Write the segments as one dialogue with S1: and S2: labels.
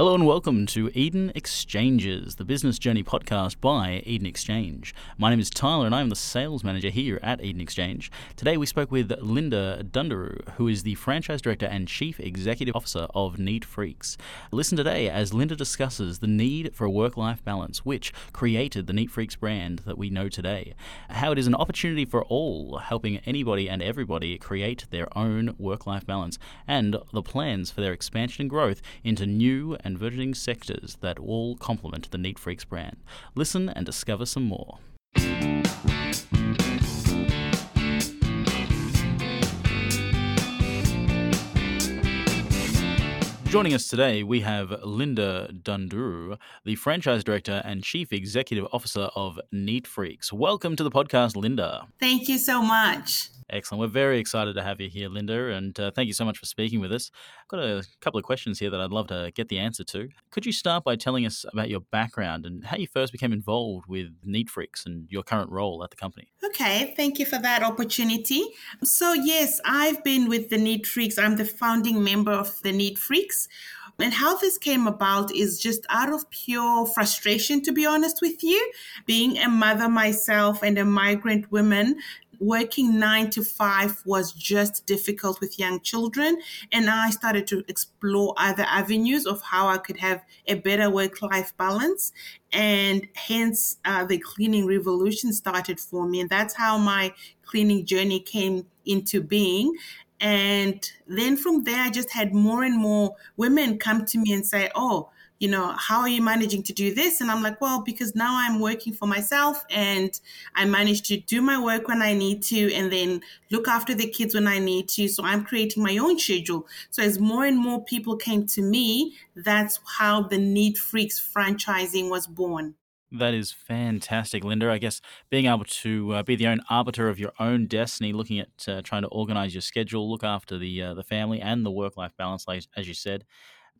S1: Hello and welcome to Eden Exchanges, the business journey podcast by Eden Exchange. My name is Tyler and I'm the sales manager here at Eden Exchange. Today we spoke with Linda Dundaroo, who is the franchise director and chief executive officer of Neat Freaks. Listen today as Linda discusses the need for a work life balance, which created the Neat Freaks brand that we know today, how it is an opportunity for all, helping anybody and everybody create their own work life balance, and the plans for their expansion and growth into new and burgeoning sectors that all complement the Neat Freaks brand. Listen and discover some more. Joining us today, we have Linda Dundaroo, the franchise director and chief executive officer of Neat Freaks. Welcome to the podcast, Linda.
S2: Thank you so much.
S1: Excellent. We're very excited to have you here, Linda, and uh, thank you so much for speaking with us. I've got a couple of questions here that I'd love to get the answer to. Could you start by telling us about your background and how you first became involved with Neat Freaks and your current role at the company?
S2: Okay, thank you for that opportunity. So, yes, I've been with the Neat Freaks. I'm the founding member of the Neat Freaks. And how this came about is just out of pure frustration, to be honest with you. Being a mother myself and a migrant woman, working nine to five was just difficult with young children. And I started to explore other avenues of how I could have a better work life balance. And hence, uh, the cleaning revolution started for me. And that's how my cleaning journey came into being. And then from there, I just had more and more women come to me and say, Oh, you know, how are you managing to do this? And I'm like, well, because now I'm working for myself and I manage to do my work when I need to and then look after the kids when I need to. So I'm creating my own schedule. So as more and more people came to me, that's how the Neat Freaks franchising was born.
S1: That is fantastic, Linda. I guess being able to uh, be the own arbiter of your own destiny, looking at uh, trying to organize your schedule, look after the uh, the family and the work life balance, like as you said,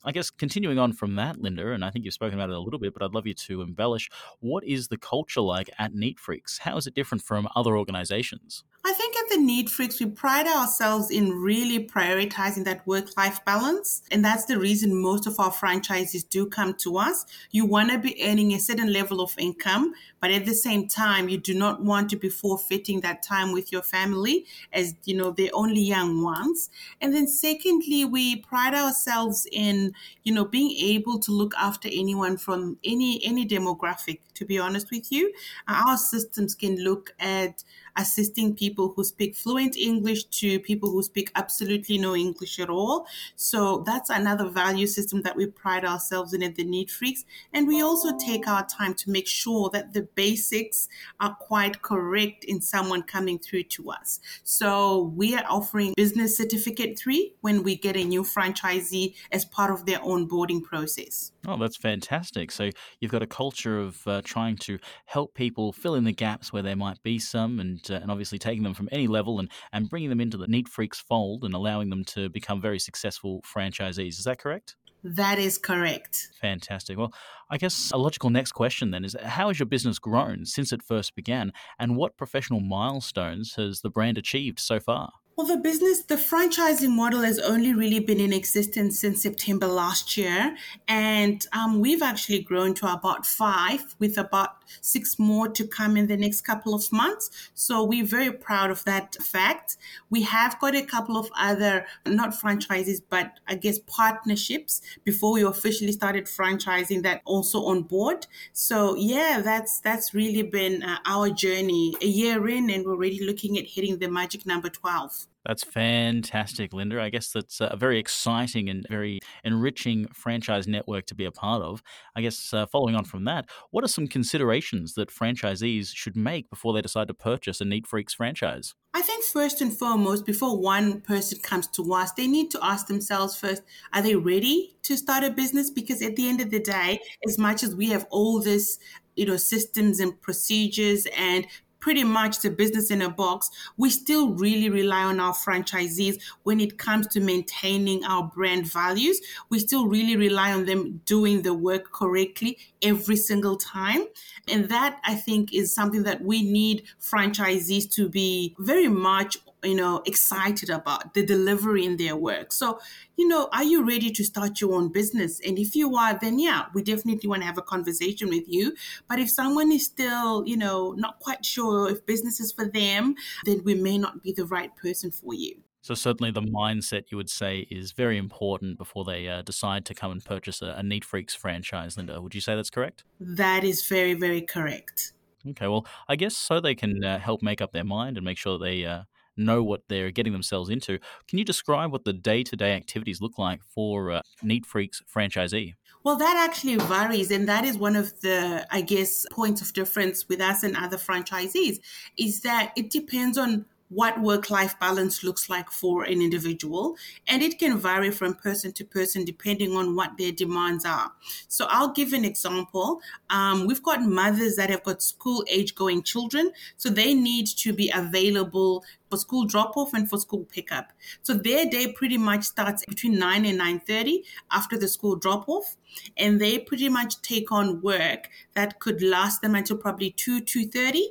S1: I guess continuing on from that, Linda, and I think you've spoken about it a little bit, but I'd love you to embellish. What is the culture like at Neat Freaks? How is it different from other organizations?
S2: I think Neat Freaks, we pride ourselves in really prioritizing that work life balance. And that's the reason most of our franchises do come to us. You want to be earning a certain level of income, but at the same time, you do not want to be forfeiting that time with your family as, you know, they're only young ones. And then secondly, we pride ourselves in, you know, being able to look after anyone from any, any demographic, to be honest with you. Our systems can look at assisting people who speak fluent English to people who speak absolutely no English at all. So that's another value system that we pride ourselves in at the Freaks. And we also take our time to make sure that the basics are quite correct in someone coming through to us. So we are offering business certificate three when we get a new franchisee as part of their onboarding process.
S1: Oh, that's fantastic. So you've got a culture of uh, trying to help people fill in the gaps where there might be some and uh, and obviously taking them from any level and and bringing them into the Neat Freaks fold and allowing them to become very successful franchisees. Is that correct?
S2: That is correct.
S1: Fantastic. Well, I guess a logical next question then is how has your business grown since it first began and what professional milestones has the brand achieved so far?
S2: Well, the business, the franchising model has only really been in existence since September last year. And um, we've actually grown to about five, with about six more to come in the next couple of months. So we're very proud of that fact. We have got a couple of other, not franchises, but I guess partnerships before we officially started franchising that also on board. So yeah, that's, that's really been uh, our journey a year in and we're already looking at hitting the magic number 12.
S1: That's fantastic, Linda. I guess that's a very exciting and very enriching franchise network to be a part of. I guess uh, following on from that, what are some considerations that franchisees should make before they decide to purchase a Neat Freaks franchise?
S2: I think first and foremost, before one person comes to us, they need to ask themselves first, are they ready to start a business? Because at the end of the day, as much as we have all this, you know, systems and procedures and pretty much the business in a box, we still really rely on our franchisees when it comes to maintaining our brand values. We still really rely on them doing the work correctly every single time. And that I think is something that we need franchisees to be very much you know, excited about the delivery in their work. So, you know, are you ready to start your own business? And if you are, then yeah, we definitely want to have a conversation with you. But if someone is still, you know, not quite sure if business is for them, then we may not be the right person for you.
S1: So certainly the mindset you would say is very important before they uh, decide to come and purchase a, a Neat Freaks franchise. Linda, would you say that's correct?
S2: That is very, very correct.
S1: Okay, well, I guess so they can uh, help make up their mind and make sure they uh, know what they're getting themselves into. Can you describe what the day to day activities look like for uh, Neat Freaks franchisee?
S2: Well, that actually varies. And that is one of the, I guess, points of difference with us and other franchisees is that it depends on what work life balance looks like for an individual. And it can vary from person to person depending on what their demands are. So I'll give an example. Um, we've got mothers that have got school age going children. So they need to be available for school drop off and for school pickup. So their day pretty much starts between 9 and 9:30 after the school drop off and they pretty much take on work that could last them until probably 2 2:30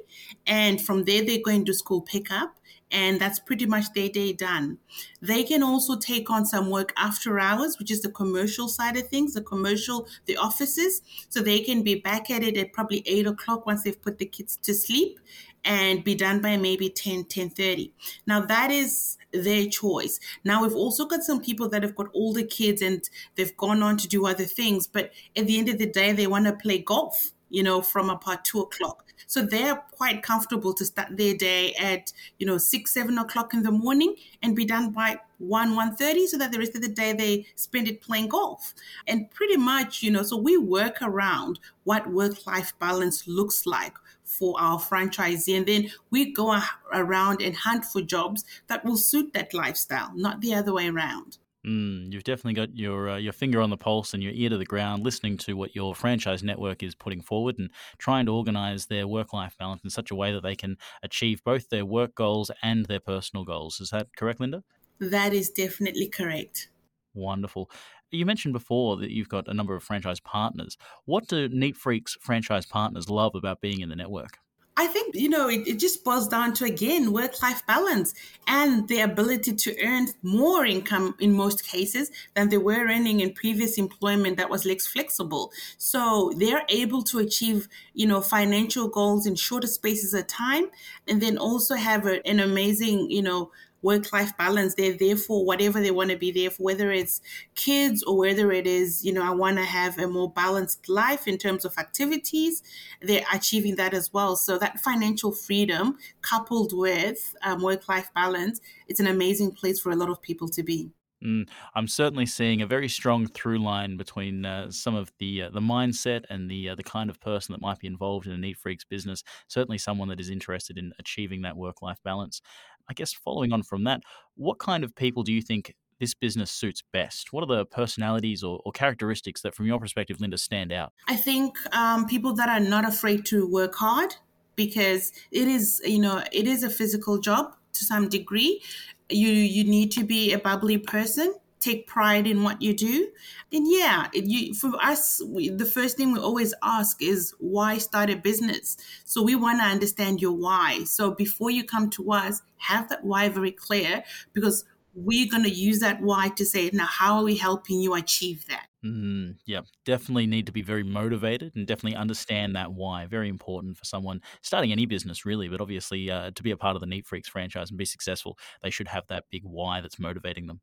S2: and from there they go into school pickup and that's pretty much their day done. They can also take on some work after hours, which is the commercial side of things, the commercial, the offices. So they can be back at it at probably eight o'clock once they've put the kids to sleep and be done by maybe 10, 10 30. Now that is their choice. Now we've also got some people that have got older kids and they've gone on to do other things, but at the end of the day, they want to play golf you know, from about two o'clock. So they're quite comfortable to start their day at, you know, six, seven o'clock in the morning and be done by one, one thirty, so that the rest of the day they spend it playing golf. And pretty much, you know, so we work around what work-life balance looks like for our franchisee. And then we go around and hunt for jobs that will suit that lifestyle, not the other way around.
S1: Mm, you've definitely got your uh, your finger on the pulse and your ear to the ground, listening to what your franchise network is putting forward and trying to organize their work life balance in such a way that they can achieve both their work goals and their personal goals. Is that correct, Linda?
S2: That is definitely correct.
S1: Wonderful. You mentioned before that you've got a number of franchise partners. What do Neat Freaks franchise partners love about being in the network?
S2: I think, you know, it, it just boils down to, again, work life balance and the ability to earn more income in most cases than they were earning in previous employment that was less flexible. So they're able to achieve, you know, financial goals in shorter spaces of time and then also have a, an amazing, you know, work life balance. They're there for whatever they want to be there for, whether it's kids or whether it is, you know, I want to have a more balanced life in terms of activities. They're achieving that as well. So that financial freedom coupled with um, work life balance, it's an amazing place for a lot of people to be.
S1: Mm, I'm certainly seeing a very strong through line between uh, some of the uh, the mindset and the uh, the kind of person that might be involved in a Neat Freaks business. Certainly, someone that is interested in achieving that work life balance. I guess following on from that, what kind of people do you think this business suits best? What are the personalities or, or characteristics that, from your perspective, Linda, stand out?
S2: I think um, people that are not afraid to work hard because it is, you know, it is a physical job to some degree you you need to be a bubbly person take pride in what you do and yeah you, for us we, the first thing we always ask is why start a business so we want to understand your why so before you come to us have that why very clear because we're going to use that why to say now how are we helping you achieve that
S1: Mm, yeah, definitely need to be very motivated and definitely understand that why. Very important for someone starting any business, really, but obviously uh, to be a part of the Neat Freaks franchise and be successful, they should have that big why that's motivating them.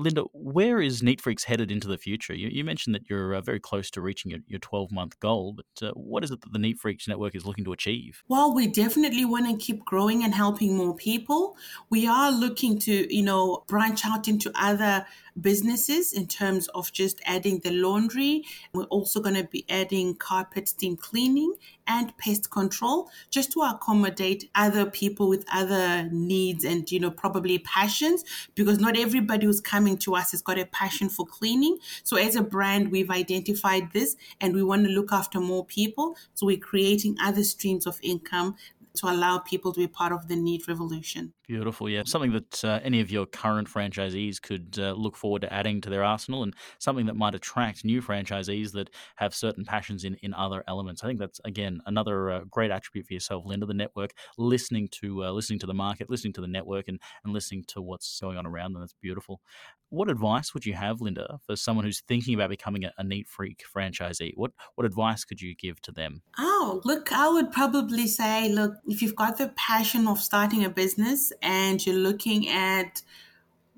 S1: Linda, where is Neat Freaks headed into the future? You, you mentioned that you're uh, very close to reaching your, your 12 month goal, but uh, what is it that the Neat Freaks Network is looking to achieve?
S2: Well, we definitely want to keep growing and helping more people. We are looking to, you know, branch out into other businesses in terms of just adding the laundry. We're also going to be adding carpet steam cleaning and pest control just to accommodate other people with other needs and, you know, probably passions because not everybody who's coming to us has got a passion for cleaning. So as a brand, we've identified this and we want to look after more people. So we're creating other streams of income to allow people to be part of the NEAT revolution.
S1: Beautiful, yeah. Something that uh, any of your current franchisees could uh, look forward to adding to their arsenal, and something that might attract new franchisees that have certain passions in, in other elements. I think that's again another uh, great attribute for yourself, Linda. The network, listening to uh, listening to the market, listening to the network, and and listening to what's going on around them. That's beautiful. What advice would you have, Linda, for someone who's thinking about becoming a, a neat freak franchisee? What what advice could you give to them?
S2: Oh, look, I would probably say, look, if you've got the passion of starting a business and you're looking at,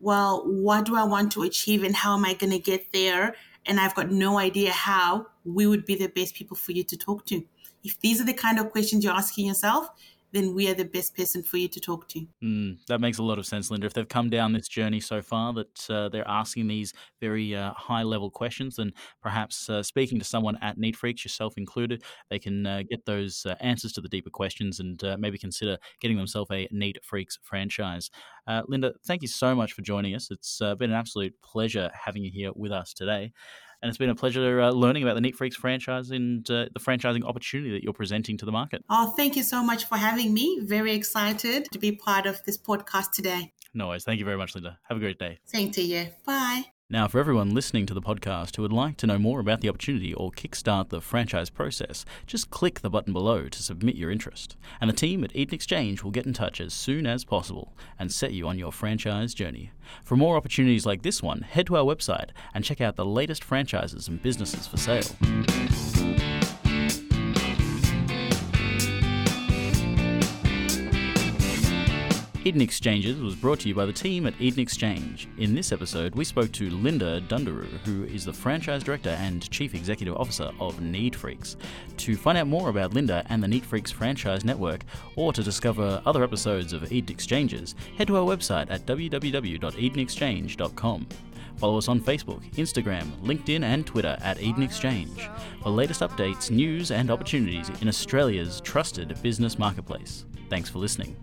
S2: well, what do I want to achieve and how am I going to get there? And I've got no idea how, we would be the best people for you to talk to. If these are the kind of questions you're asking yourself, then we are the best person for you to talk to.
S1: Mm, that makes a lot of sense, Linda. If they've come down this journey so far that uh, they're asking these very uh, high level questions, then perhaps uh, speaking to someone at Neat Freaks, yourself included, they can uh, get those uh, answers to the deeper questions and uh, maybe consider getting themselves a Neat Freaks franchise. Linda, thank you so much for joining us. It's been an absolute pleasure having you here with us today. And it's been a pleasure uh, learning about the Neat Freaks franchise and uh, the franchising opportunity that you're presenting to the market.
S2: Oh, thank you so much for having me. Very excited to be part of this podcast today.
S1: No worries. Thank you very much, Linda. Have a great day.
S2: Same to you. Bye.
S1: Now, for everyone listening to the podcast who would like to know more about the opportunity or kickstart the franchise process, just click the button below to submit your interest. And the team at Eden Exchange will get in touch as soon as possible and set you on your franchise journey. For more opportunities like this one, head to our website and check out the latest franchises and businesses for sale. Eden Exchanges was brought to you by the team at Eden Exchange. In this episode, we spoke to Linda Dundaroo, who is the franchise director and chief executive officer of Neat Freaks. To find out more about Linda and the Neat Freaks franchise network, or to discover other episodes of Eden Exchanges, head to our website at www.edenexchange.com. Follow us on Facebook, Instagram, LinkedIn, and Twitter at Eden Exchange for latest updates, news, and opportunities in Australia's trusted business marketplace. Thanks for listening.